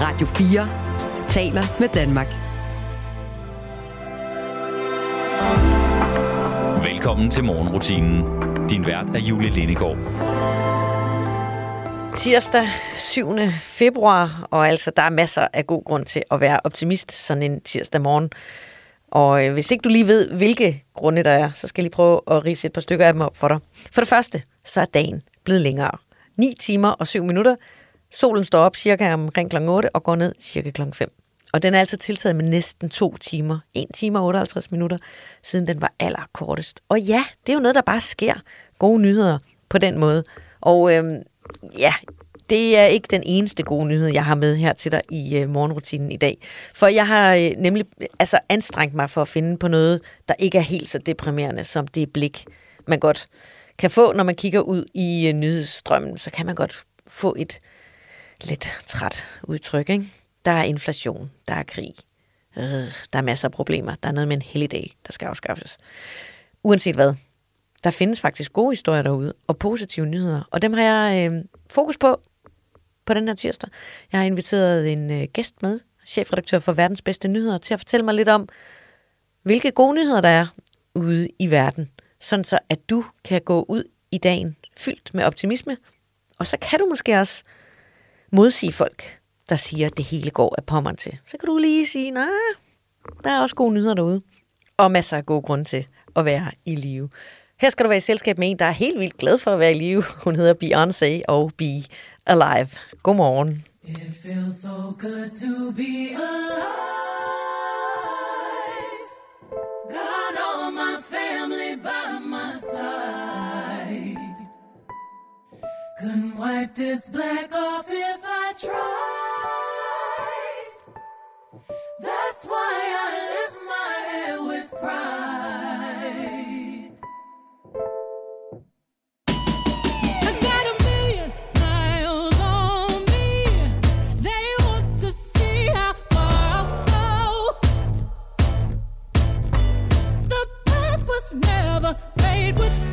Radio 4 taler med Danmark. Velkommen til morgenrutinen. Din vært er Julie Lindegård. Tirsdag 7. februar, og altså der er masser af god grund til at være optimist sådan en tirsdag morgen. Og øh, hvis ikke du lige ved, hvilke grunde der er, så skal jeg lige prøve at rise et par stykker af dem op for dig. For det første, så er dagen blevet længere. 9 timer og 7 minutter. Solen står op cirka omkring kl. 8 og går ned cirka kl. 5. Og den er altså tiltaget med næsten to timer. 1 time og 58 minutter, siden den var allerkortest. Og ja, det er jo noget, der bare sker. Gode nyheder på den måde. Og øhm, ja, det er ikke den eneste gode nyhed, jeg har med her til dig i øh, morgenrutinen i dag. For jeg har øh, nemlig altså, anstrengt mig for at finde på noget, der ikke er helt så deprimerende som det blik, man godt kan få, når man kigger ud i øh, nyhedsstrømmen. Så kan man godt få et lidt træt udtryk. Ikke? Der er inflation, der er krig, øh, der er masser af problemer, der er noget med en helligdag, der skal afskaffes. Uanset hvad, der findes faktisk gode historier derude, og positive nyheder, og dem har jeg øh, fokus på på den her tirsdag. Jeg har inviteret en øh, gæst med, chefredaktør for Verdens Bedste Nyheder, til at fortælle mig lidt om, hvilke gode nyheder der er ude i verden, sådan så at du kan gå ud i dagen fyldt med optimisme, og så kan du måske også modsige folk, der siger, at det hele går af pommeren til. Så kan du lige sige, nej, der er også gode nyheder derude, og masser af gode grunde til at være i live. Her skal du være i selskab med en, der er helt vildt glad for at være i live. Hun hedder Beyoncé og Be Alive. Godmorgen. It feels so good to be alive. Wipe this black off if I tried. That's why I lift my head with pride. I got a million miles on me. They want to see how far I'll go. The path was never made with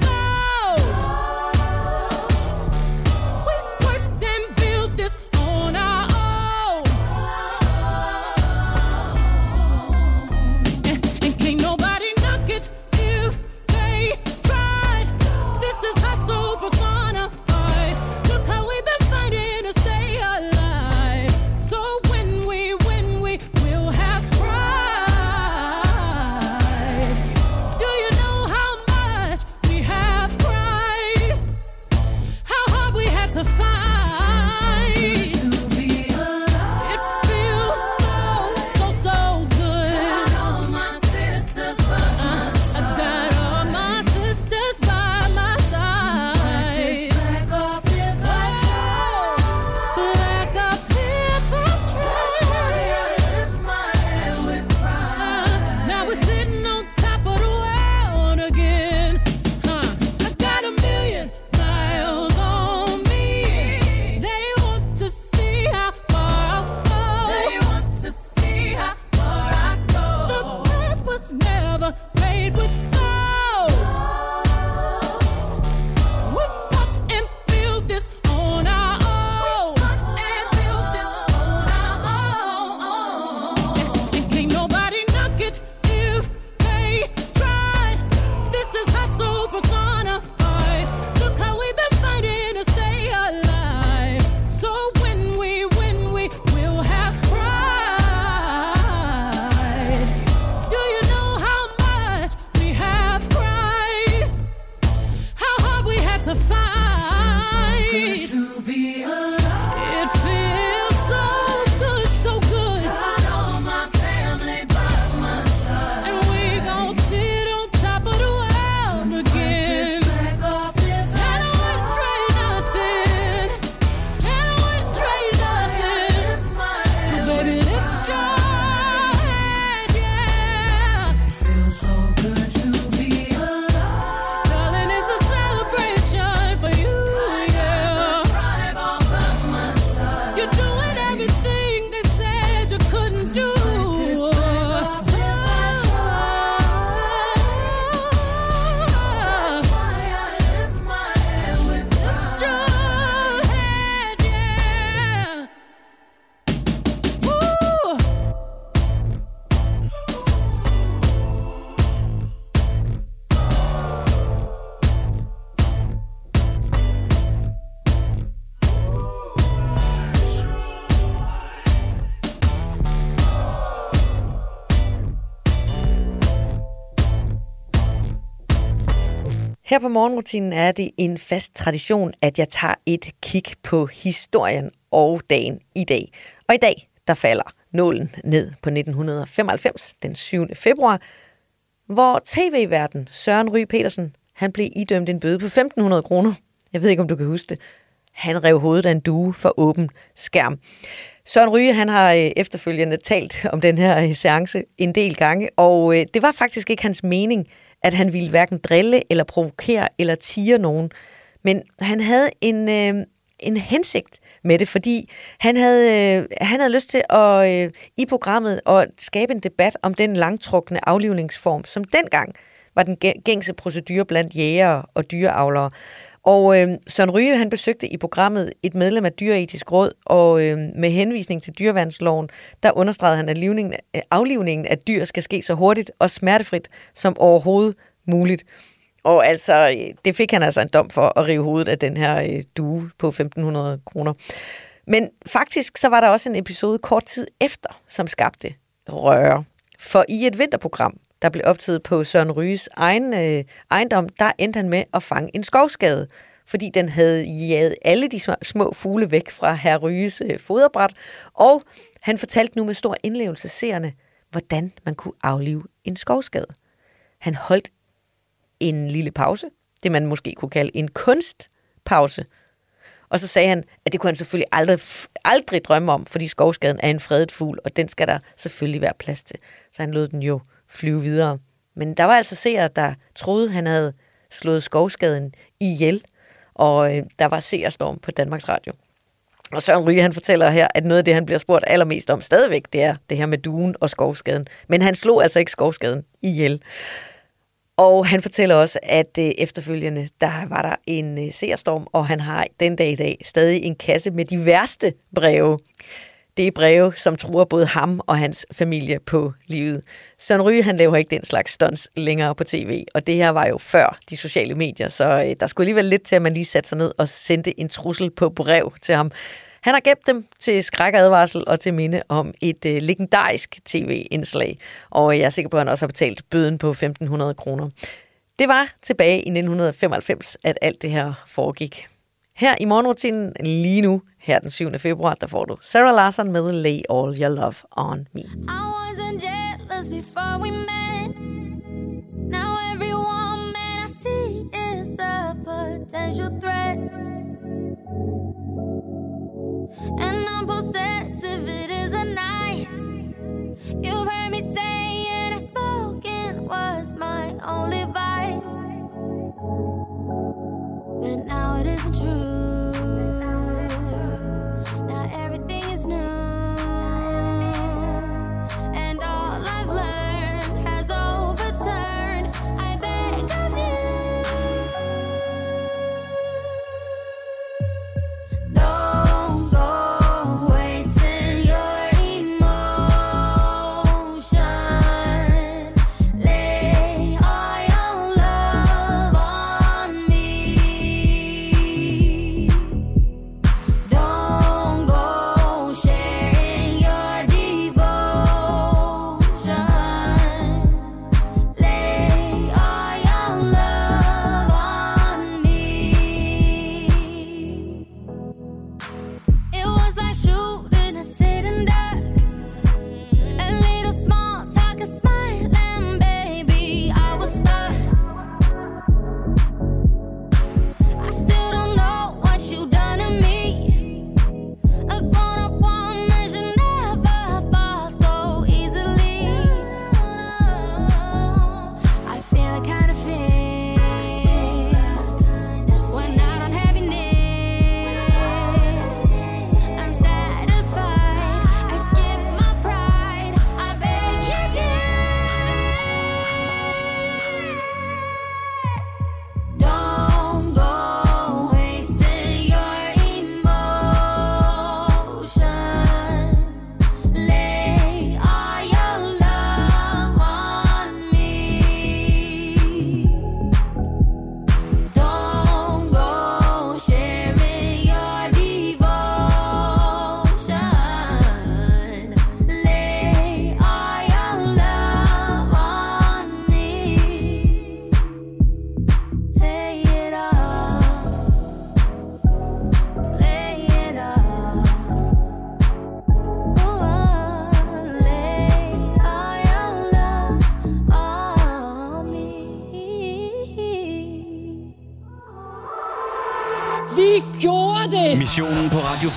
Her på morgenrutinen er det en fast tradition, at jeg tager et kig på historien og dagen i dag. Og i dag, der falder nålen ned på 1995, den 7. februar, hvor tv-verden Søren Ry Petersen, han blev idømt en bøde på 1.500 kroner. Jeg ved ikke, om du kan huske det. Han rev hovedet af en due for åben skærm. Søren Ryge han har øh, efterfølgende talt om den her øh, seance en del gange, og øh, det var faktisk ikke hans mening, at han ville hverken drille eller provokere eller tire nogen. Men han havde en, øh, en hensigt med det, fordi han havde, øh, han havde lyst til at øh, i programmet at skabe en debat om den langtrukne aflivningsform, som dengang var den gængse procedure blandt jægere og dyreavlere. Og øh, Søren Ryge, han besøgte i programmet et medlem af Dyreetisk Råd, og øh, med henvisning til dyreværnsloven, der understregede han, at livningen, øh, aflivningen af dyr skal ske så hurtigt og smertefrit som overhovedet muligt. Og altså, øh, det fik han altså en dom for at rive hovedet af den her øh, due på 1.500 kroner. Men faktisk så var der også en episode kort tid efter, som skabte røre. For i et vinterprogram, der blev optaget på Søren Ryges egen øh, ejendom, der endte han med at fange en skovskade, fordi den havde jaget alle de små fugle væk fra herr Ryges øh, foderbræt, og han fortalte nu med stor indlevelse seerne, hvordan man kunne aflive en skovskade. Han holdt en lille pause, det man måske kunne kalde en kunstpause, og så sagde han, at det kunne han selvfølgelig aldrig, aldrig drømme om, fordi skovskaden er en fredet fugl, og den skal der selvfølgelig være plads til. Så han lod den jo flyve videre. Men der var altså seere, der troede, han havde slået skovskaden ihjel, og øh, der var seerstorm på Danmarks Radio. Og Søren Ryge, han fortæller her, at noget af det, han bliver spurgt allermest om stadigvæk, det er det her med duen og skovskaden. Men han slog altså ikke skovskaden ihjel. Og han fortæller også, at øh, efterfølgende, der var der en øh, seerstorm, og han har den dag i dag stadig en kasse med de værste breve det er breve, som truer både ham og hans familie på livet. Søren Ryge, han laver ikke den slags stunts længere på tv, og det her var jo før de sociale medier, så øh, der skulle alligevel lidt til, at man lige satte sig ned og sendte en trussel på brev til ham. Han har gemt dem til skrækadvarsel og til minde om et øh, legendarisk tv-indslag, og jeg er sikker på, at han også har betalt bøden på 1.500 kroner. Det var tilbage i 1995, at alt det her foregik. Her i morgenrutinen lige nu, her den 7. februar, der får du Sarah Larson med Lay All Your Love On Me. I wasn't jealous before we met Now every woman I see is a potential threat And I'm possessive, it isn't nice You've heard me say it, spoken was my only vice But now it isn't true.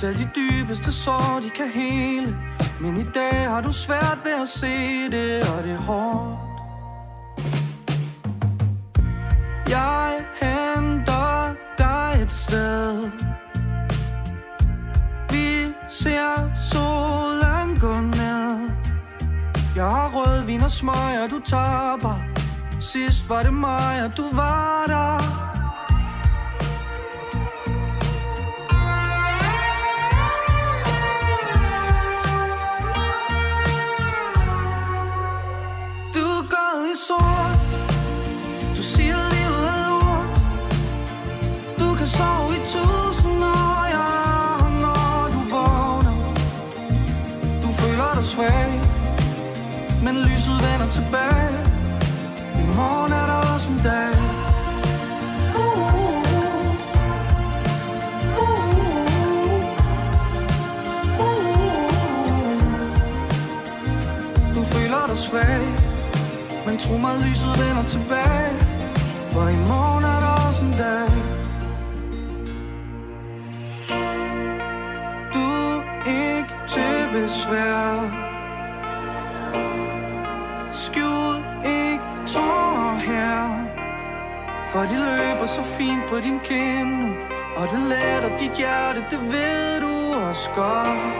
Selv de dybeste sår, de kan hele. Men i dag har du svært ved at se det, og det er hårdt. Jeg henter dig et sted. Vi ser solen gå ned. Jeg har rødvin og smøg, og du taber. Sidst var det mig, og du var der. Tilbage. I morgen er der også en dag. Du føler dig svag Men tro mig, lyset vender tilbage. For i morgen er du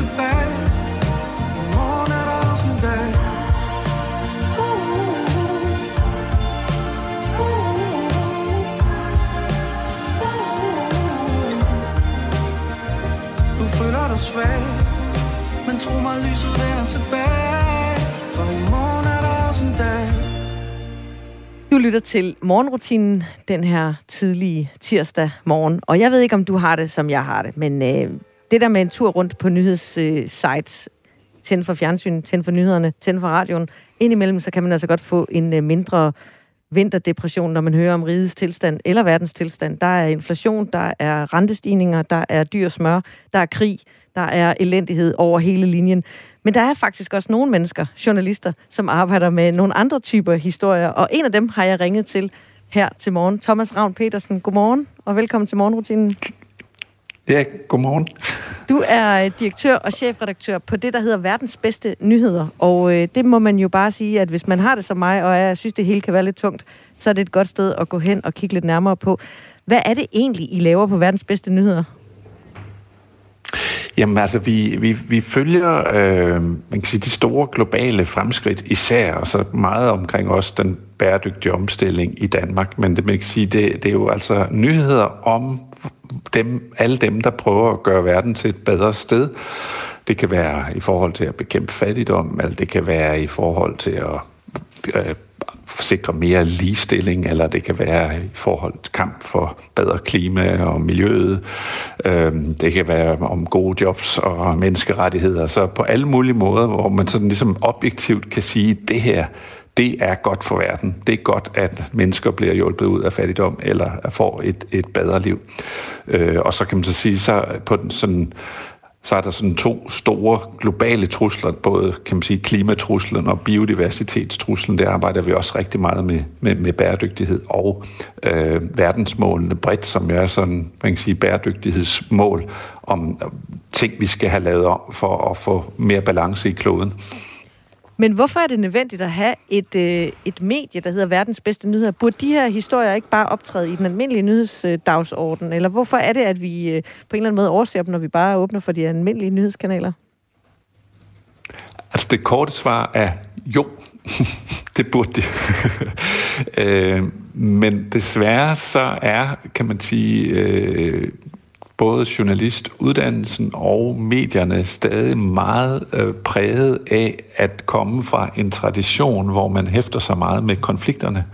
tilbage I morgen er der også en dag. Du føler dig svag Men tro mig, lyset vender tilbage. For i morgen er der også en dag. Du lytter til morgenrutinen den her tidlige tirsdag morgen. Og jeg ved ikke, om du har det, som jeg har det, men øh, det der med en tur rundt på nyhedssites, tænd for fjernsyn, tænd for nyhederne, tænd for radioen, indimellem, så kan man altså godt få en øh, mindre vinterdepression, når man hører om rigets tilstand eller verdens tilstand. Der er inflation, der er rentestigninger, der er dyr smør, der er krig, der er elendighed over hele linjen. Men der er faktisk også nogle mennesker, journalister, som arbejder med nogle andre typer historier, og en af dem har jeg ringet til her til morgen. Thomas Ravn Petersen, godmorgen, og velkommen til morgenrutinen. Ja, godmorgen. Du er øh, direktør og chefredaktør på det, der hedder Verdens Bedste Nyheder. Og øh, det må man jo bare sige, at hvis man har det som mig, og jeg synes, det hele kan være lidt tungt, så er det et godt sted at gå hen og kigge lidt nærmere på. Hvad er det egentlig, I laver på Verdens Bedste Nyheder? Jamen altså, vi, vi, vi følger øh, man kan sige, de store globale fremskridt især, og så meget omkring også den bæredygtige omstilling i Danmark. Men det, man kan sige, det, det er jo altså nyheder om dem, alle dem, der prøver at gøre verden til et bedre sted. Det kan være i forhold til at bekæmpe fattigdom, eller det kan være i forhold til at øh, sikre mere ligestilling, eller det kan være i forhold til kamp for bedre klima og miljøet. Øh, det kan være om gode jobs og menneskerettigheder. Så på alle mulige måder, hvor man sådan ligesom objektivt kan sige, det her, det er godt for verden. Det er godt, at mennesker bliver hjulpet ud af fattigdom, eller får et, et bedre liv. Øh, og så kan man så sige, så på den sådan så er der sådan to store globale trusler, både kan man sige, klimatruslen og biodiversitetstruslen. Det arbejder vi også rigtig meget med, med, med bæredygtighed og øh, verdensmålene bredt, som er sådan, man kan sige, bæredygtighedsmål om ting, vi skal have lavet om for at få mere balance i kloden. Men hvorfor er det nødvendigt at have et, øh, et medie, der hedder verdens bedste nyheder? Burde de her historier ikke bare optræde i den almindelige nyhedsdagsorden? Eller hvorfor er det, at vi øh, på en eller anden måde overser dem, når vi bare åbner for de almindelige nyhedskanaler? Altså det korte svar er jo, det burde de. øh, men desværre så er, kan man sige, øh, både journalistuddannelsen og medierne stadig meget øh, præget af at komme fra en tradition, hvor man hæfter sig meget med konflikterne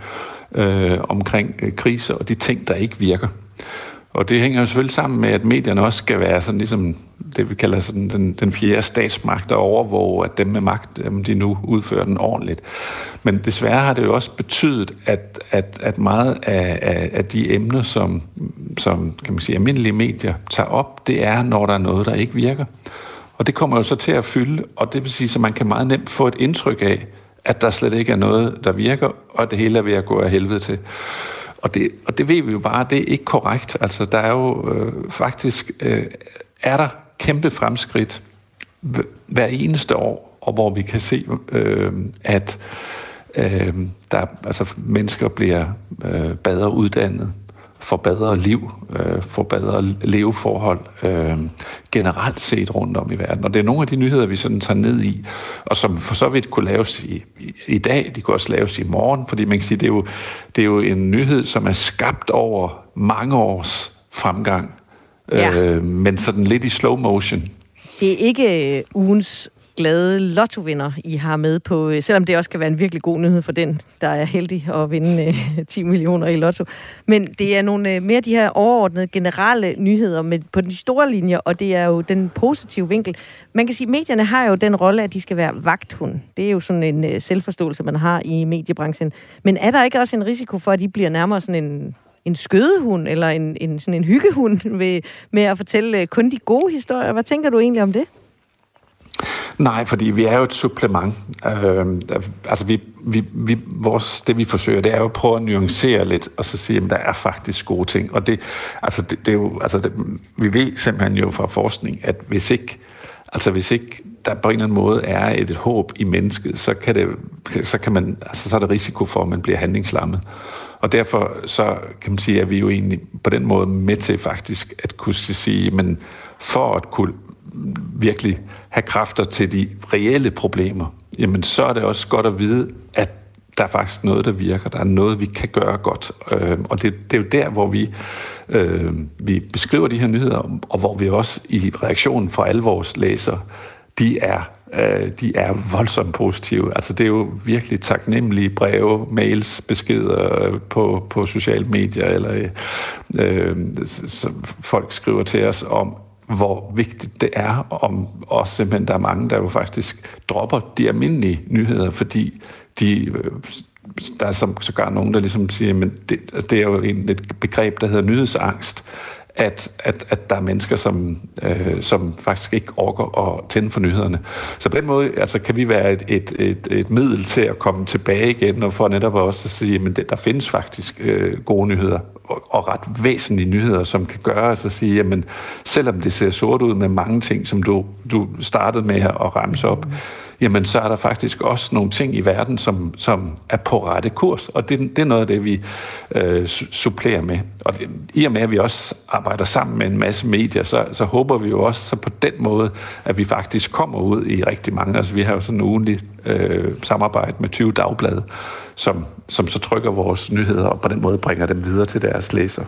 øh, omkring øh, kriser og de ting, der ikke virker. Og det hænger jo selvfølgelig sammen med, at medierne også skal være sådan ligesom det, vi kalder sådan den, den fjerde statsmagt, og overvåge, at dem med magt, jamen, de nu udfører den ordentligt. Men desværre har det jo også betydet, at, at, at meget af, af, af de emner, som, som kan man sige, almindelige medier tager op, det er, når der er noget, der ikke virker. Og det kommer jo så til at fylde, og det vil sige, at man kan meget nemt få et indtryk af, at der slet ikke er noget, der virker, og at det hele er ved at gå af helvede til. Og det, og det ved vi jo bare, det er ikke korrekt. Altså, der er jo øh, faktisk, øh, er der kæmpe fremskridt hver eneste år, og hvor vi kan se, øh, at øh, der, altså, mennesker bliver øh, bedre uddannet, får bedre liv, øh, får bedre leveforhold øh, generelt set rundt om i verden. Og det er nogle af de nyheder, vi sådan tager ned i, og som for så vidt kunne laves i, i, i dag, de kunne også laves i morgen, fordi man kan sige, det er jo, det er jo en nyhed, som er skabt over mange års fremgang, ja. øh, men sådan lidt i slow motion. Det er ikke ugens glade lottovinder, I har med på, øh, selvom det også kan være en virkelig god nyhed for den, der er heldig at vinde øh, 10 millioner i lotto. Men det er nogle øh, mere de her overordnede generelle nyheder med, på den store linje, og det er jo den positive vinkel. Man kan sige, at medierne har jo den rolle, at de skal være vagthund. Det er jo sådan en selvforståelse, man har i mediebranchen. Men er der ikke også en risiko for, at de bliver nærmere sådan en en skødehund eller en, en, sådan en hyggehund ved, med at fortælle kun de gode historier. Hvad tænker du egentlig om det? Nej, fordi vi er jo et supplement. Øh, altså vi, vi, vi, vores, det vi forsøger, det er jo at prøve at nuancere lidt, og så sige, at der er faktisk gode ting. Og det, altså det, det er jo, altså det, vi ved simpelthen jo fra forskning, at hvis ikke, altså hvis ikke der på en eller anden måde er et, et håb i mennesket, så kan, det, så kan man, altså så er der risiko for, at man bliver handlingslammet. Og derfor så kan man sige, at vi jo egentlig på den måde med til faktisk at kunne sige, men for at kunne virkelig have kræfter til de reelle problemer, jamen så er det også godt at vide, at der er faktisk noget, der virker. Der er noget, vi kan gøre godt. Øh, og det, det er jo der, hvor vi, øh, vi beskriver de her nyheder, og hvor vi også i reaktionen fra alle vores læsere, de er, øh, de er voldsomt positive. Altså det er jo virkelig taknemmelige breve, mails, beskeder øh, på, på sociale medier, eller øh, øh så folk skriver til os om, hvor vigtigt det er, om også simpelthen der er mange, der jo faktisk dropper de almindelige nyheder, fordi de, øh, der er som, sågar nogen, der ligesom siger, men det, altså, det er jo en, et begreb, der hedder nyhedsangst, at, at, at der er mennesker, som, øh, som faktisk ikke orker at tænde for nyhederne. Så på den måde altså, kan vi være et, et, et, et middel til at komme tilbage igen, og for netop også at sige, at der findes faktisk øh, gode nyheder, og, og ret væsentlige nyheder, som kan gøre os at sige, jamen, selvom det ser sort ud med mange ting, som du, du startede med at ramse op, mm jamen så er der faktisk også nogle ting i verden, som, som er på rette kurs, og det, det er noget af det, vi øh, supplerer med. Og det, i og med, at vi også arbejder sammen med en masse medier, så, så håber vi jo også så på den måde, at vi faktisk kommer ud i rigtig mange. Altså vi har jo sådan en ugenlig øh, samarbejde med 20 dagblade, som, som så trykker vores nyheder og på den måde bringer dem videre til deres læser.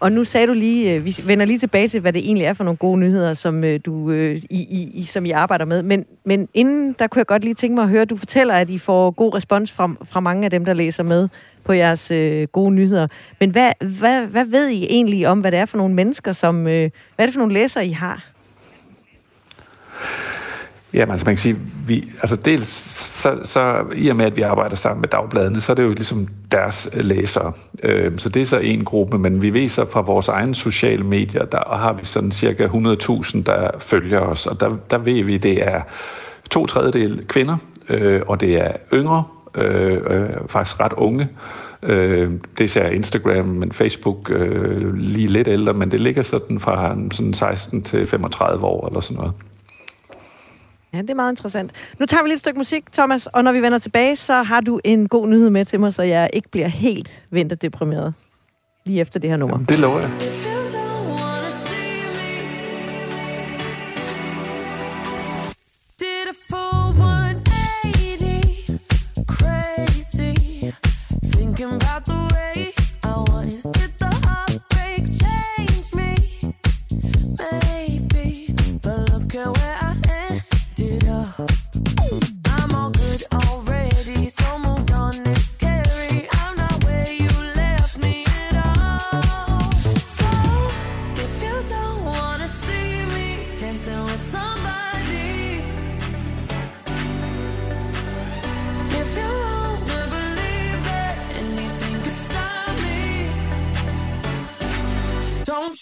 Og nu sagde du lige, øh, vi vender lige tilbage til, hvad det egentlig er for nogle gode nyheder, som øh, du øh, i, I, I, som I arbejder med. Men, men inden, der kunne jeg godt lige tænke mig at høre, du fortæller, at I får god respons fra, fra mange af dem, der læser med på jeres øh, gode nyheder. Men hvad, hvad, hvad ved I egentlig om, hvad det er for nogle mennesker, som, øh, hvad er det for nogle læsere, I har? Ja, altså man kan sige, vi, altså dels, så, så i og med, at vi arbejder sammen med dagbladene, så er det jo ligesom deres øh, læsere. Øh, så det er så en gruppe, men vi ved så fra vores egne sociale medier, der har vi sådan cirka 100.000, der følger os, og der, der ved vi, det er to tredjedel kvinder, øh, og det er yngre, øh, øh, faktisk ret unge. Øh, det er Instagram, men Facebook øh, lige lidt ældre, men det ligger sådan fra sådan 16 til 35 år eller sådan noget. Ja, det er meget interessant. Nu tager vi lidt stykke musik, Thomas, og når vi vender tilbage, så har du en god nyhed med til mig, så jeg ikke bliver helt vinterdeprimeret lige efter det her nummer. Jamen, det lover jeg.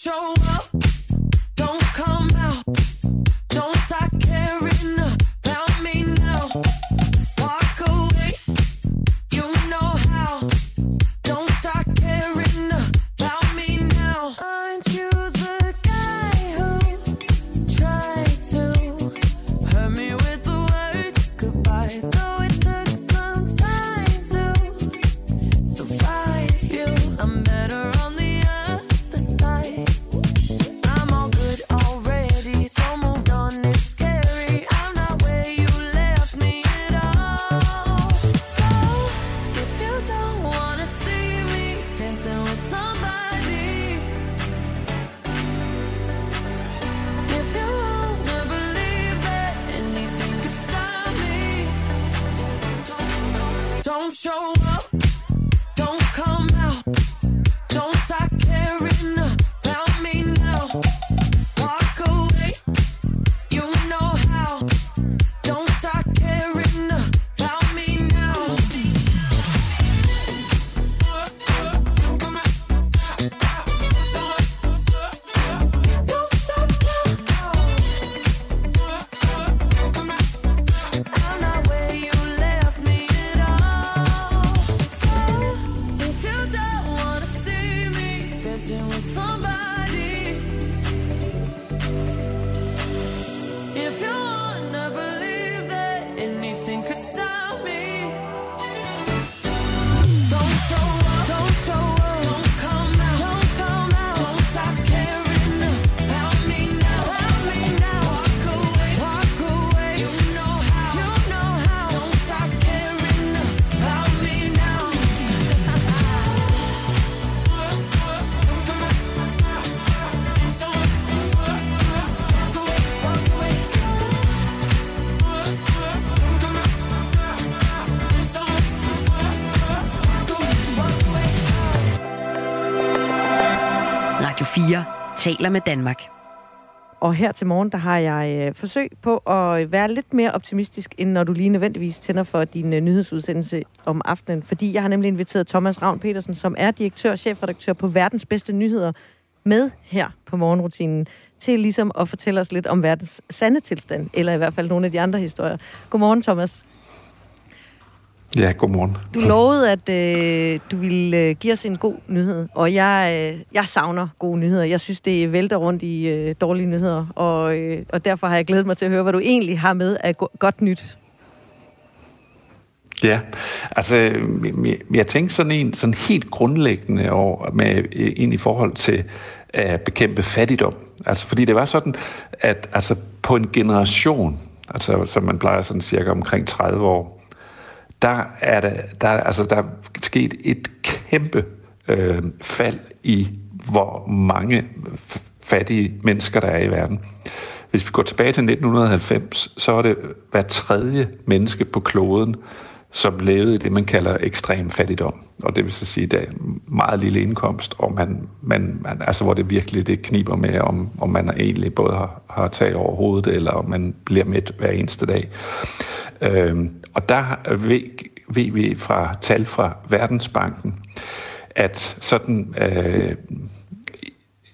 Show taler med Danmark. Og her til morgen, der har jeg øh, forsøg på at være lidt mere optimistisk, end når du lige nødvendigvis tænder for din øh, nyhedsudsendelse om aftenen. Fordi jeg har nemlig inviteret Thomas Ravn Petersen, som er direktør og chefredaktør på Verdens Bedste Nyheder, med her på morgenrutinen, til ligesom at fortælle os lidt om verdens sande tilstand, eller i hvert fald nogle af de andre historier. Godmorgen, Thomas. Ja, godmorgen. Du lovede, at øh, du ville øh, give os en god nyhed, og jeg, øh, jeg savner gode nyheder. Jeg synes, det vælter rundt i øh, dårlige nyheder, og, øh, og derfor har jeg glædet mig til at høre, hvad du egentlig har med af go- godt nyt. Ja, altså jeg, jeg tænkte sådan en sådan helt grundlæggende over med ind i forhold til at bekæmpe fattigdom. Altså fordi det var sådan, at altså på en generation, altså som man plejer sådan cirka omkring 30 år, der er der, der, altså, der er sket et kæmpe øh, fald i, hvor mange fattige mennesker, der er i verden. Hvis vi går tilbage til 1990, så er det hver tredje menneske på kloden, som levede i det, man kalder ekstrem fattigdom. Og det vil så sige, at det er meget lille indkomst, og man, man, man, altså hvor det virkelig det kniber med, om, om man egentlig både har, har tag over hovedet, eller om man bliver med hver eneste dag. Øhm, og der ved, ved vi fra tal fra Verdensbanken, at sådan øh,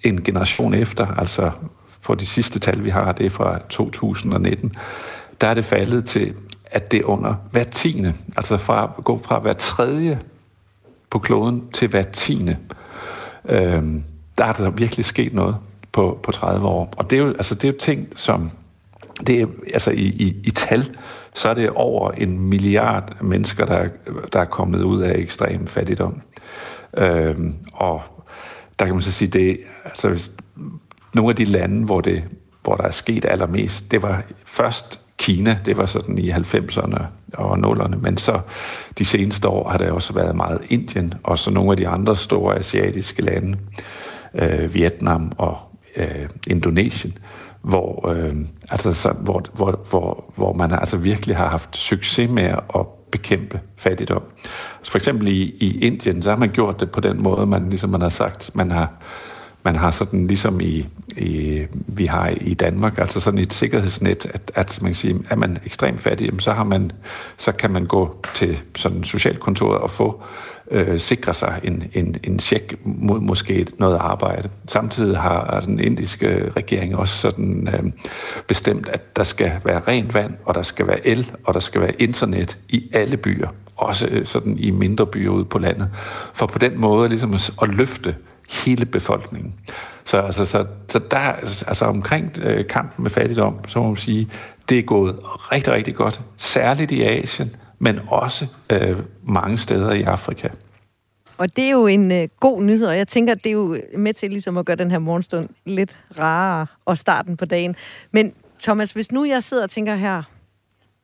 en generation efter, altså for de sidste tal, vi har, det er fra 2019, der er det faldet til, at det er under hver tiende, altså fra gå fra hver tredje på kloden til hver tiende, øh, der er der virkelig sket noget på, på 30 år. Og det er jo, altså, det er jo ting, som det er, altså i, i, i tal, så er det over en milliard mennesker, der, der er kommet ud af ekstrem fattigdom. Øhm, og der kan man så sige, det altså hvis, nogle af de lande, hvor, det, hvor der er sket allermest, det var først Kina, det var sådan i 90'erne og 0'erne, men så de seneste år har der også været meget Indien, og så nogle af de andre store asiatiske lande, øh, Vietnam og øh, Indonesien, hvor, øh, altså, så, hvor, hvor, hvor, hvor man altså virkelig har haft succes med at bekæmpe fattigdom. For eksempel i, i Indien, så har man gjort det på den måde, man ligesom man har sagt, man har man har sådan ligesom i, i, vi har i Danmark, altså sådan et sikkerhedsnet, at, at man kan sige, er man ekstremt fattig, så, har man, så kan man gå til sådan socialkontoret og få øh, sikre sig en, en, en check mod måske noget arbejde. Samtidig har den indiske regering også sådan øh, bestemt, at der skal være rent vand, og der skal være el, og der skal være internet i alle byer, også øh, sådan i mindre byer ude på landet, for på den måde ligesom at, at løfte hele befolkningen. Så, altså, så, så der, altså omkring øh, kampen med fattigdom, så må man sige, det er gået rigtig, rigtig godt, særligt i Asien, men også øh, mange steder i Afrika. Og det er jo en øh, god nyhed, og jeg tænker, det er jo med til ligesom at gøre den her morgenstund lidt rarere og starten på dagen. Men Thomas, hvis nu jeg sidder og tænker her,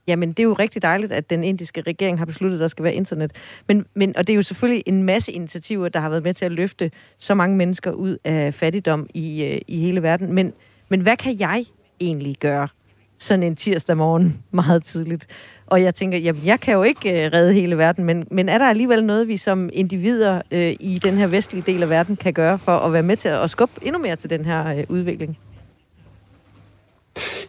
jamen det er jo rigtig dejligt, at den indiske regering har besluttet, at der skal være internet. Men, men, og det er jo selvfølgelig en masse initiativer, der har været med til at løfte så mange mennesker ud af fattigdom i, øh, i hele verden. Men, men hvad kan jeg egentlig gøre sådan en tirsdag morgen meget tidligt? Og jeg tænker, jamen jeg kan jo ikke øh, redde hele verden, men, men er der alligevel noget, vi som individer øh, i den her vestlige del af verden kan gøre for at være med til at skubbe endnu mere til den her øh, udvikling?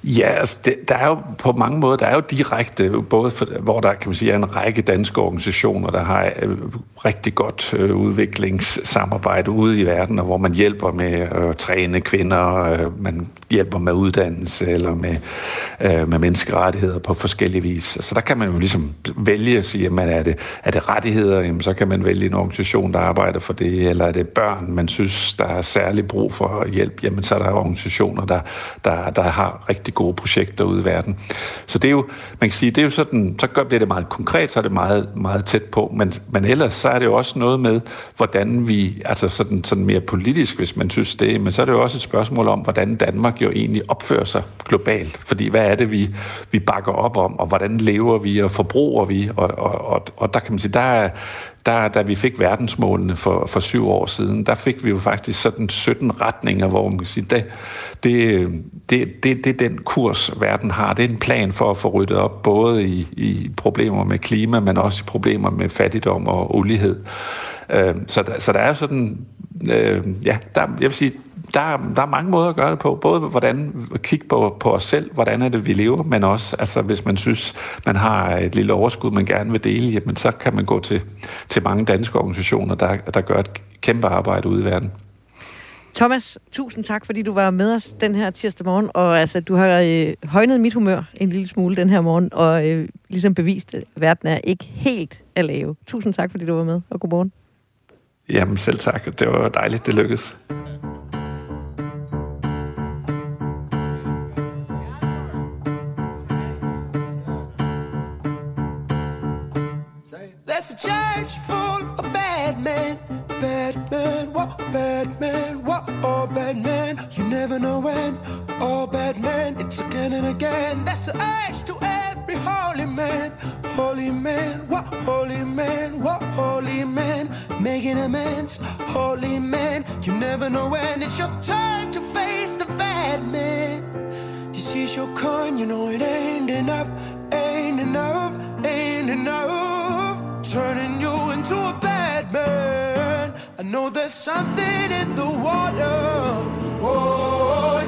Ja, altså det, der er jo på mange måder, der er jo direkte, både for, hvor der kan man sige, er en række danske organisationer, der har øh, rigtig godt øh, udviklingssamarbejde ude i verden, og hvor man hjælper med at træne kvinder, øh, man hjælper med uddannelse eller med, øh, med menneskerettigheder på forskellige vis. Så der kan man jo ligesom vælge at sige, jamen er det, er det rettigheder, jamen så kan man vælge en organisation, der arbejder for det, eller er det børn, man synes, der er særlig brug for hjælp, jamen så er der organisationer, der, der, der har rigtig gode projekter ude i verden. Så det er jo, man kan sige, det er jo sådan, så gør, bliver det meget konkret, så er det meget, meget tæt på, men, men ellers så er det jo også noget med, hvordan vi, altså sådan, sådan mere politisk, hvis man synes det, men så er det jo også et spørgsmål om, hvordan Danmark jo egentlig opfører sig globalt, fordi hvad er det, vi, vi bakker op om, og hvordan lever vi, og forbruger vi, og, og, og, og der kan man sige, der er, der, da vi fik verdensmålene for, for syv år siden, der fik vi jo faktisk sådan 17 retninger, hvor man kan sige, det, det, det, det, det er den kurs, verden har. Det er en plan for at få ryddet op både i, i problemer med klima, men også i problemer med fattigdom og ulighed. Øh, så, der, så der er sådan, øh, ja, der, jeg vil sige, der, der er mange måder at gøre det på. Både hvordan kigge på, på os selv, hvordan er det, vi lever, men også, altså, hvis man synes, man har et lille overskud, man gerne vil dele, jamen, så kan man gå til, til mange danske organisationer, der, der gør et kæmpe arbejde ude i verden. Thomas, tusind tak, fordi du var med os den her tirsdag morgen, og altså, du har øh, højnet mit humør en lille smule den her morgen, og øh, ligesom bevist, at verden er ikke helt at lave. Tusind tak, fordi du var med, og godmorgen. Jamen selv tak, det var dejligt, det lykkedes. There's a church full of bad men, bad men, what bad men, what oh bad men. You never know when. Oh, bad men, it's again and again. That's the urge to every holy man. Holy man, what holy man, what holy man. Making amends, holy man. You never know when it's your turn to face the bad man. You seize your coin, you know it ain't enough, ain't enough, ain't enough. Turning you into a bad man. I know there's something in the water. Oh, Whoa,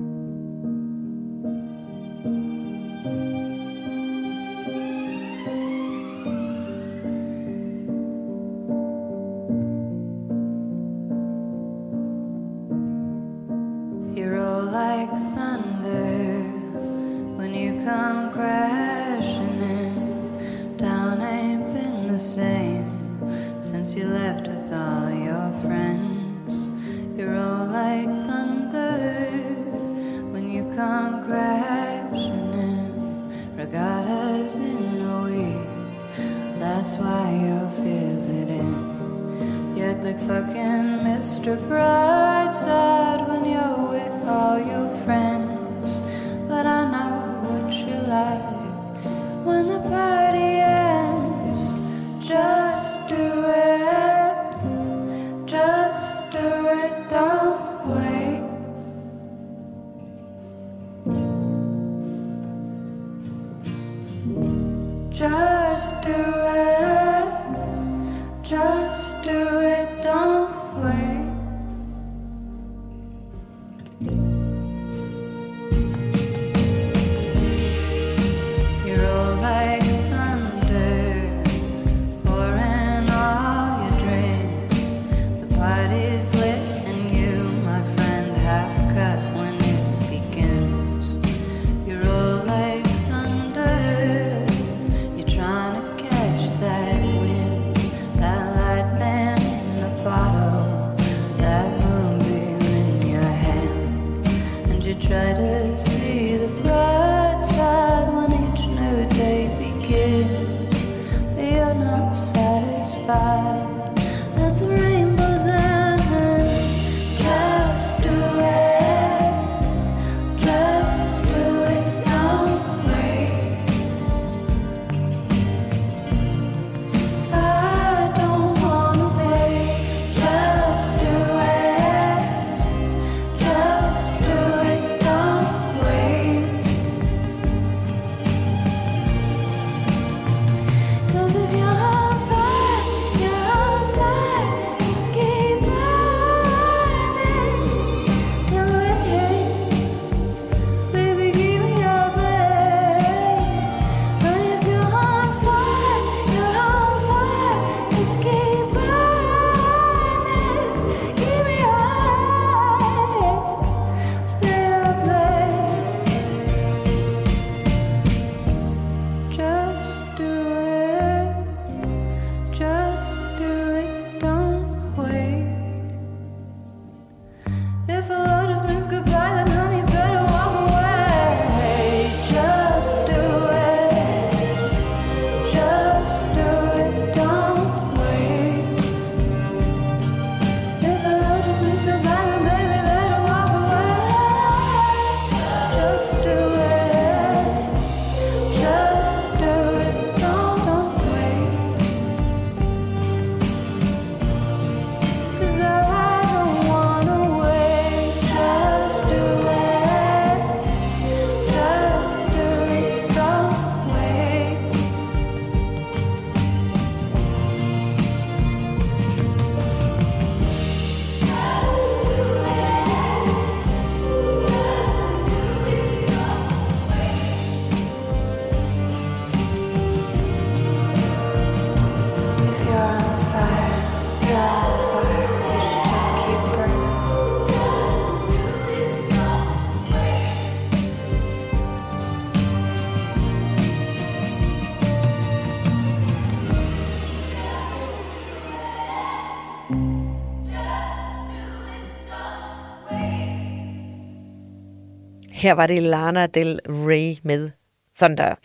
Her var det Lana Del Rey med Thunder.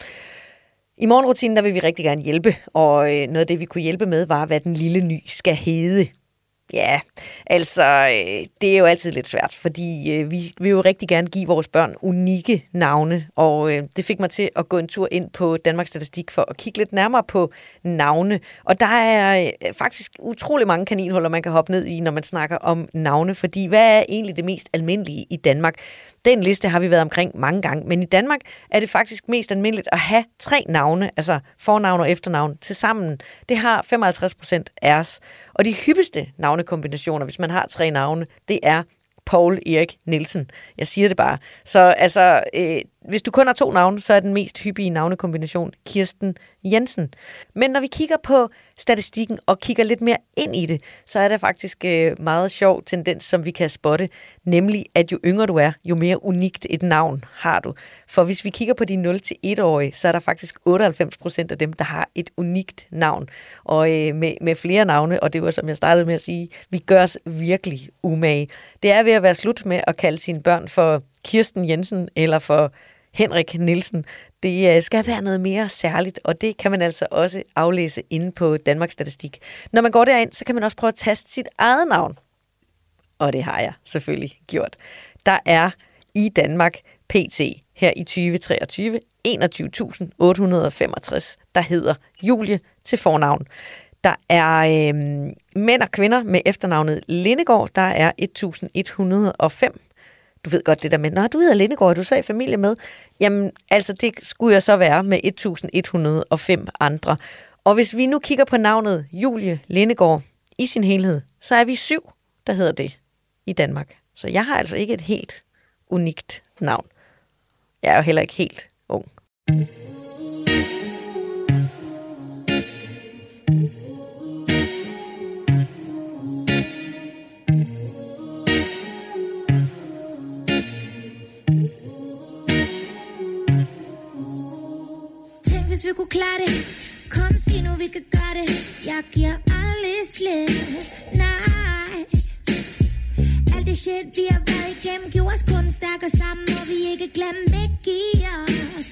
I morgenrutinen der vil vi rigtig gerne hjælpe, og øh, noget af det, vi kunne hjælpe med, var, hvad den lille ny skal hedde. Ja, altså, øh, det er jo altid lidt svært, fordi øh, vi vil jo rigtig gerne give vores børn unikke navne, og øh, det fik mig til at gå en tur ind på Danmarks Statistik for at kigge lidt nærmere på navne. Og der er øh, faktisk utrolig mange kaninhuller, man kan hoppe ned i, når man snakker om navne, fordi hvad er egentlig det mest almindelige i Danmark? Den liste har vi været omkring mange gange, men i Danmark er det faktisk mest almindeligt at have tre navne, altså fornavn og efternavn, til sammen. Det har 55 procent af os. Og de hyppigste navne, navnekombinationer, hvis man har tre navne, det er Paul Erik Nielsen. Jeg siger det bare. Så altså, øh, hvis du kun har to navne, så er den mest hyppige navnekombination Kirsten Jensen. Men når vi kigger på statistikken og kigger lidt mere ind i det, så er der faktisk øh, meget sjov tendens, som vi kan spotte, nemlig at jo yngre du er, jo mere unikt et navn har du. For hvis vi kigger på de 0-1-årige, så er der faktisk 98 procent af dem, der har et unikt navn. Og øh, med, med flere navne, og det var som jeg startede med at sige, vi gør os virkelig umage. Det er ved at være slut med at kalde sine børn for Kirsten Jensen eller for Henrik Nielsen. Det øh, skal være noget mere særligt, og det kan man altså også aflæse inde på Danmarks Statistik. Når man går derind, så kan man også prøve at taste sit eget navn. Og det har jeg selvfølgelig gjort. Der er i Danmark PT her i 2023 21.865, der hedder Julie til fornavn. Der er øh, mænd og kvinder med efternavnet Lindegård, der er 1105 du ved godt det der med, når du hedder Lindegård, er du så i familie med? Jamen, altså det skulle jeg så være med 1105 andre. Og hvis vi nu kigger på navnet Julie Lindegård i sin helhed, så er vi syv, der hedder det i Danmark. Så jeg har altså ikke et helt unikt navn. Jeg er jo heller ikke helt ung. Mm. Vi kunne klare det. Kom sig nu vi kan gøre det. Jeg giver aldrig slip. Nej. Alt det shit vi har været igennem Gjorde os kun stærkere sammen Og vi ikke glemme ikke i os.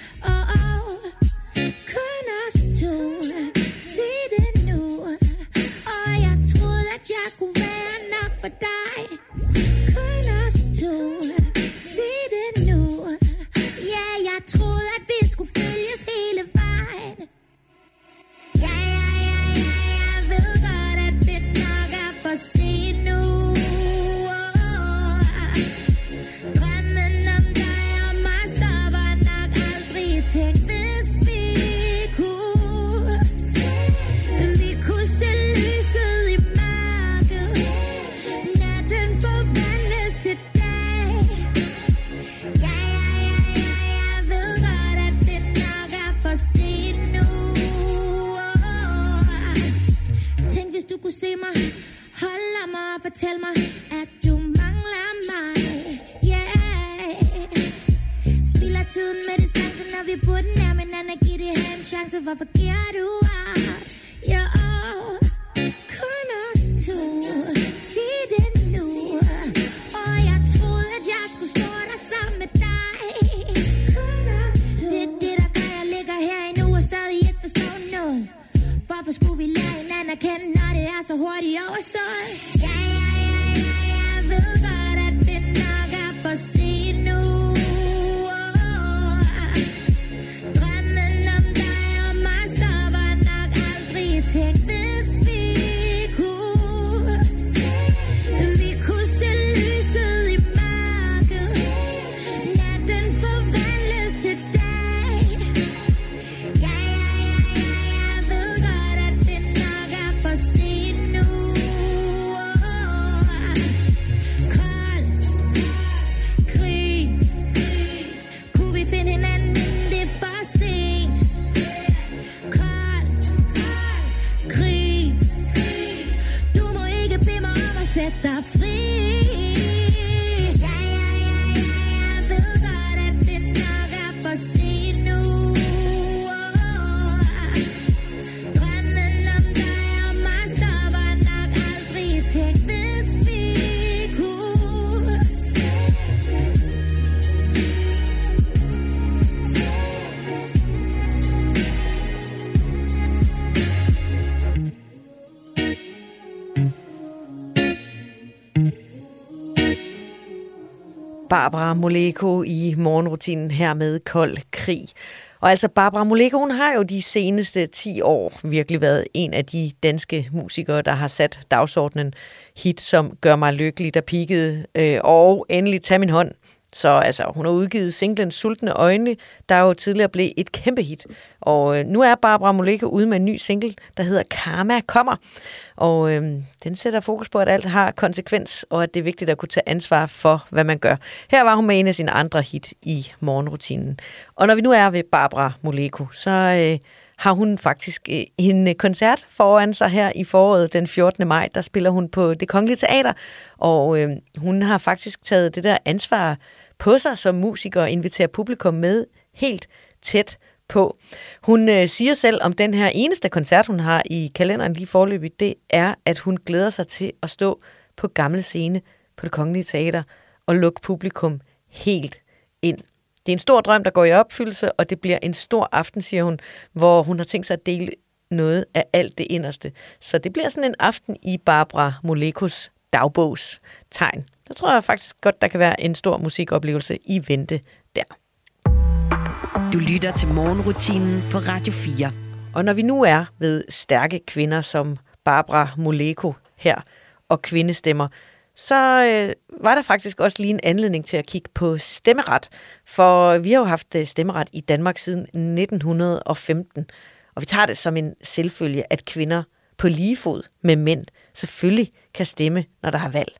Lære hinanden når det er så hurtigt overstået? Ja, Barbara Moleko i morgenrutinen her med Kold Krig. Og altså Barbara Moleko, hun har jo de seneste 10 år virkelig været en af de danske musikere, der har sat dagsordenen hit, som Gør mig lykkelig, der pikkede, øh, og endelig Tag min hånd, så altså, hun har udgivet singlen Sultne Øjne, der jo tidligere blev et kæmpe hit. Og øh, nu er Barbara Moleko ude med en ny single, der hedder Karma kommer. Og øh, den sætter fokus på, at alt har konsekvens, og at det er vigtigt at kunne tage ansvar for, hvad man gør. Her var hun med en af sine andre hit i morgenrutinen. Og når vi nu er ved Barbara Moleko, så øh, har hun faktisk øh, en øh, koncert foran sig her i foråret den 14. maj. Der spiller hun på Det Kongelige Teater, og øh, hun har faktisk taget det der ansvar på sig som musiker og inviterer publikum med helt tæt på. Hun øh, siger selv om den her eneste koncert, hun har i kalenderen lige forløbig, det er, at hun glæder sig til at stå på gamle scene på det kongelige teater og lukke publikum helt ind. Det er en stor drøm, der går i opfyldelse, og det bliver en stor aften, siger hun, hvor hun har tænkt sig at dele noget af alt det inderste. Så det bliver sådan en aften i Barbara Molekos dagbogstegn. Så tror jeg faktisk godt, der kan være en stor musikoplevelse i vente der. Du lytter til morgenrutinen på Radio 4. Og når vi nu er ved stærke kvinder som Barbara Moleko her og kvindestemmer, så øh, var der faktisk også lige en anledning til at kigge på stemmeret. For vi har jo haft øh, stemmeret i Danmark siden 1915. Og vi tager det som en selvfølge, at kvinder på lige fod med mænd selvfølgelig kan stemme, når der har valg.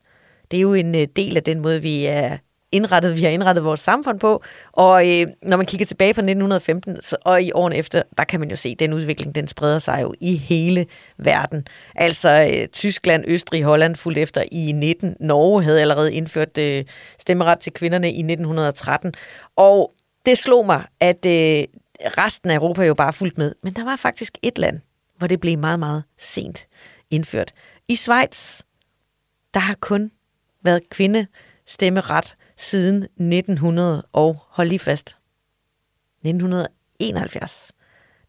Det er jo en øh, del af den måde, vi er indrettet, vi har indrettet vores samfund på. Og øh, når man kigger tilbage på 1915 så, og i årene efter, der kan man jo se, at den udvikling, den spreder sig jo i hele verden. Altså øh, Tyskland, Østrig, Holland fulgte efter i 19. Norge havde allerede indført øh, stemmeret til kvinderne i 1913. Og det slog mig, at øh, resten af Europa jo bare fulgte med. Men der var faktisk et land, hvor det blev meget, meget sent indført. I Schweiz, der har kun været kvinde stemmeret siden 1900 og hold lige fast. 1971.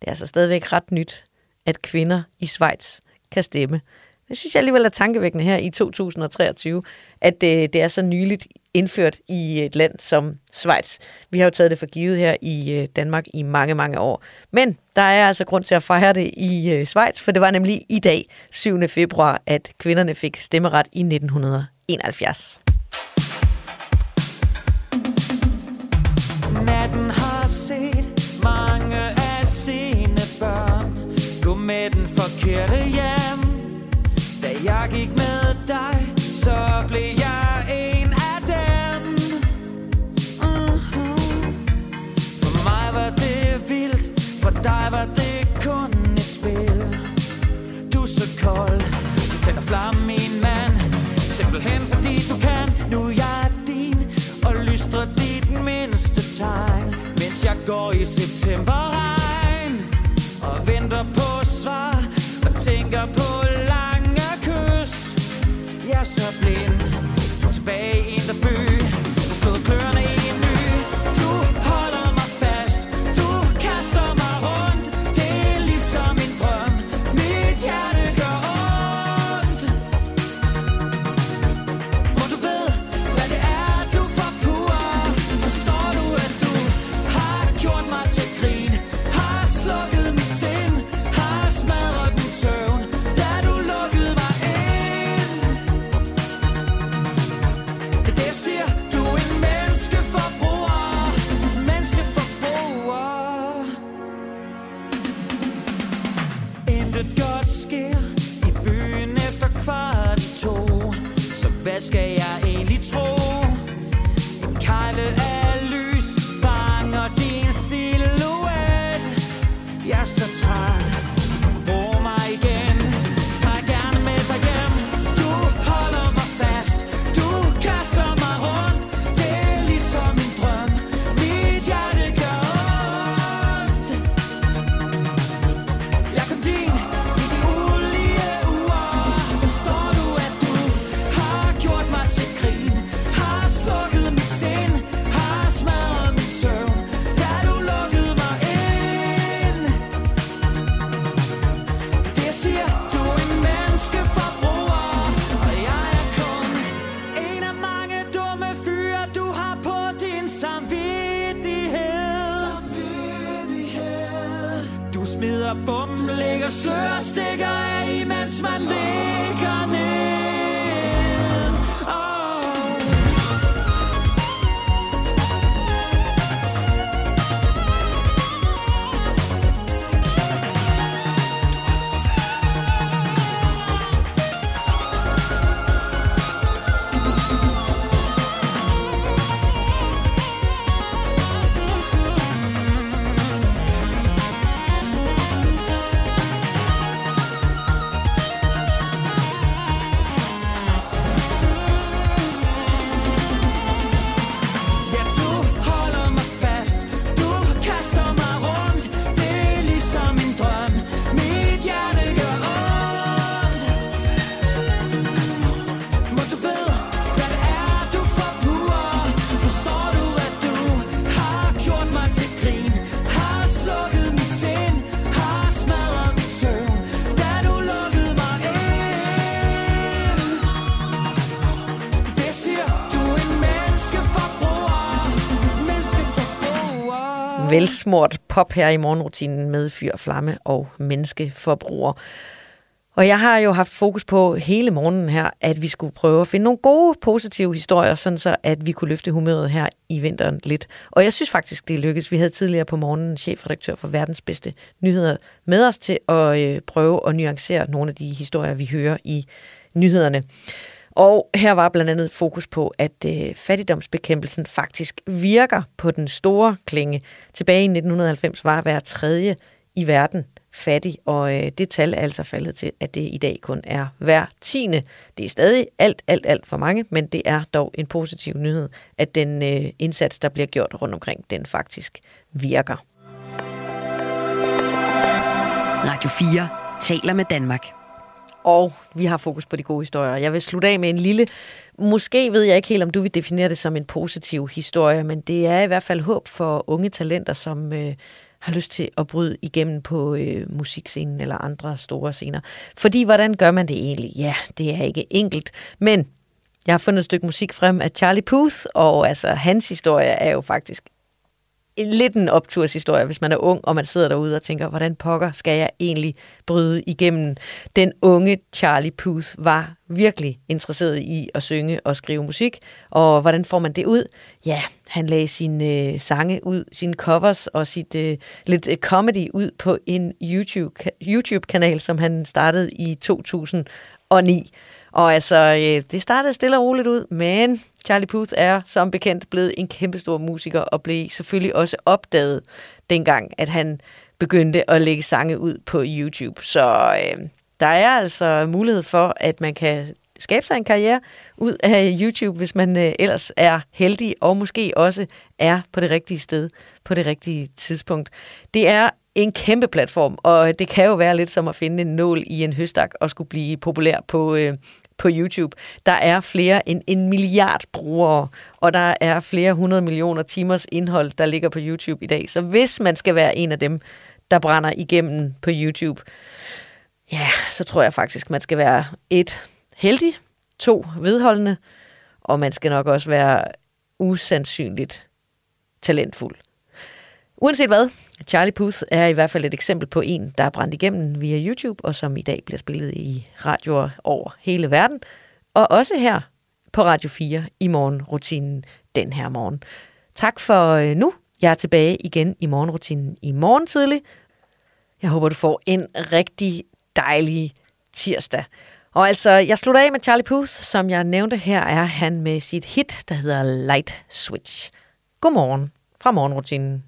Det er altså stadigvæk ret nyt, at kvinder i Schweiz kan stemme. Det synes jeg alligevel er tankevækkende her i 2023, at det, det er så nyligt indført i et land som Schweiz. Vi har jo taget det for givet her i øh, Danmark i mange, mange år. Men der er altså grund til at fejre det i øh, Schweiz, for det var nemlig i dag, 7. februar, at kvinderne fik stemmeret i 1900. 71. Natten har set mange af sine børn Gå med den forkerte hjem Da jeg gik med dig, så blev jeg en af dem Mhm. For mig var det vildt, for dig var det kun et spil Du er så kold, du tænder flamme, Velsmurt pop her i morgenrutinen med fyr, flamme og menneskeforbruger. Og jeg har jo haft fokus på hele morgenen her, at vi skulle prøve at finde nogle gode, positive historier, sådan så at vi kunne løfte humøret her i vinteren lidt. Og jeg synes faktisk, det lykkedes. Vi havde tidligere på morgenen chefredaktør for verdens bedste nyheder med os til at øh, prøve at nuancere nogle af de historier, vi hører i nyhederne. Og her var blandt andet fokus på, at øh, fattigdomsbekæmpelsen faktisk virker på den store klinge. Tilbage i 1990 var hver tredje i verden fattig, og øh, det tal er altså faldet til, at det i dag kun er hver tiende. Det er stadig alt, alt, alt for mange, men det er dog en positiv nyhed, at den øh, indsats, der bliver gjort rundt omkring, den faktisk virker. Radio 4 taler med Danmark. Og vi har fokus på de gode historier. Jeg vil slutte af med en lille, måske ved jeg ikke helt, om du vil definere det som en positiv historie, men det er i hvert fald håb for unge talenter, som øh, har lyst til at bryde igennem på øh, musikscenen eller andre store scener. Fordi hvordan gør man det egentlig? Ja, det er ikke enkelt, men jeg har fundet et stykke musik frem af Charlie Puth, og altså hans historie er jo faktisk lidt en opturshistorie, hvis man er ung, og man sidder derude og tænker, hvordan pokker skal jeg egentlig bryde igennem? Den unge Charlie Puth var virkelig interesseret i at synge og skrive musik, og hvordan får man det ud? Ja, han lagde sine øh, sange ud, sine covers og sit øh, lidt øh, comedy ud på en YouTube, YouTube-kanal, som han startede i 2009. Og altså, øh, det startede stille og roligt ud, men Charlie Puth er som bekendt blevet en kæmpestor musiker og blev selvfølgelig også opdaget dengang, at han begyndte at lægge sange ud på YouTube. Så øh, der er altså mulighed for, at man kan skabe sig en karriere ud af YouTube, hvis man øh, ellers er heldig og måske også er på det rigtige sted på det rigtige tidspunkt. Det er en kæmpe platform, og det kan jo være lidt som at finde en nål i en høstak og skulle blive populær på, øh, på YouTube. Der er flere end en milliard brugere, og der er flere hundrede millioner timers indhold, der ligger på YouTube i dag. Så hvis man skal være en af dem, der brænder igennem på YouTube, ja, så tror jeg faktisk, man skal være et heldig, to vedholdende, og man skal nok også være usandsynligt talentfuld. Uanset hvad, Charlie Puth er i hvert fald et eksempel på en, der er brændt igennem via YouTube, og som i dag bliver spillet i radioer over hele verden, og også her på Radio 4 i morgenrutinen den her morgen. Tak for øh, nu. Jeg er tilbage igen i morgenrutinen i morgen tidlig. Jeg håber, du får en rigtig dejlig tirsdag. Og altså, jeg slutter af med Charlie Puth, som jeg nævnte her, er han med sit hit, der hedder Light Switch. Godmorgen fra morgenrutinen.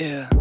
Yeah.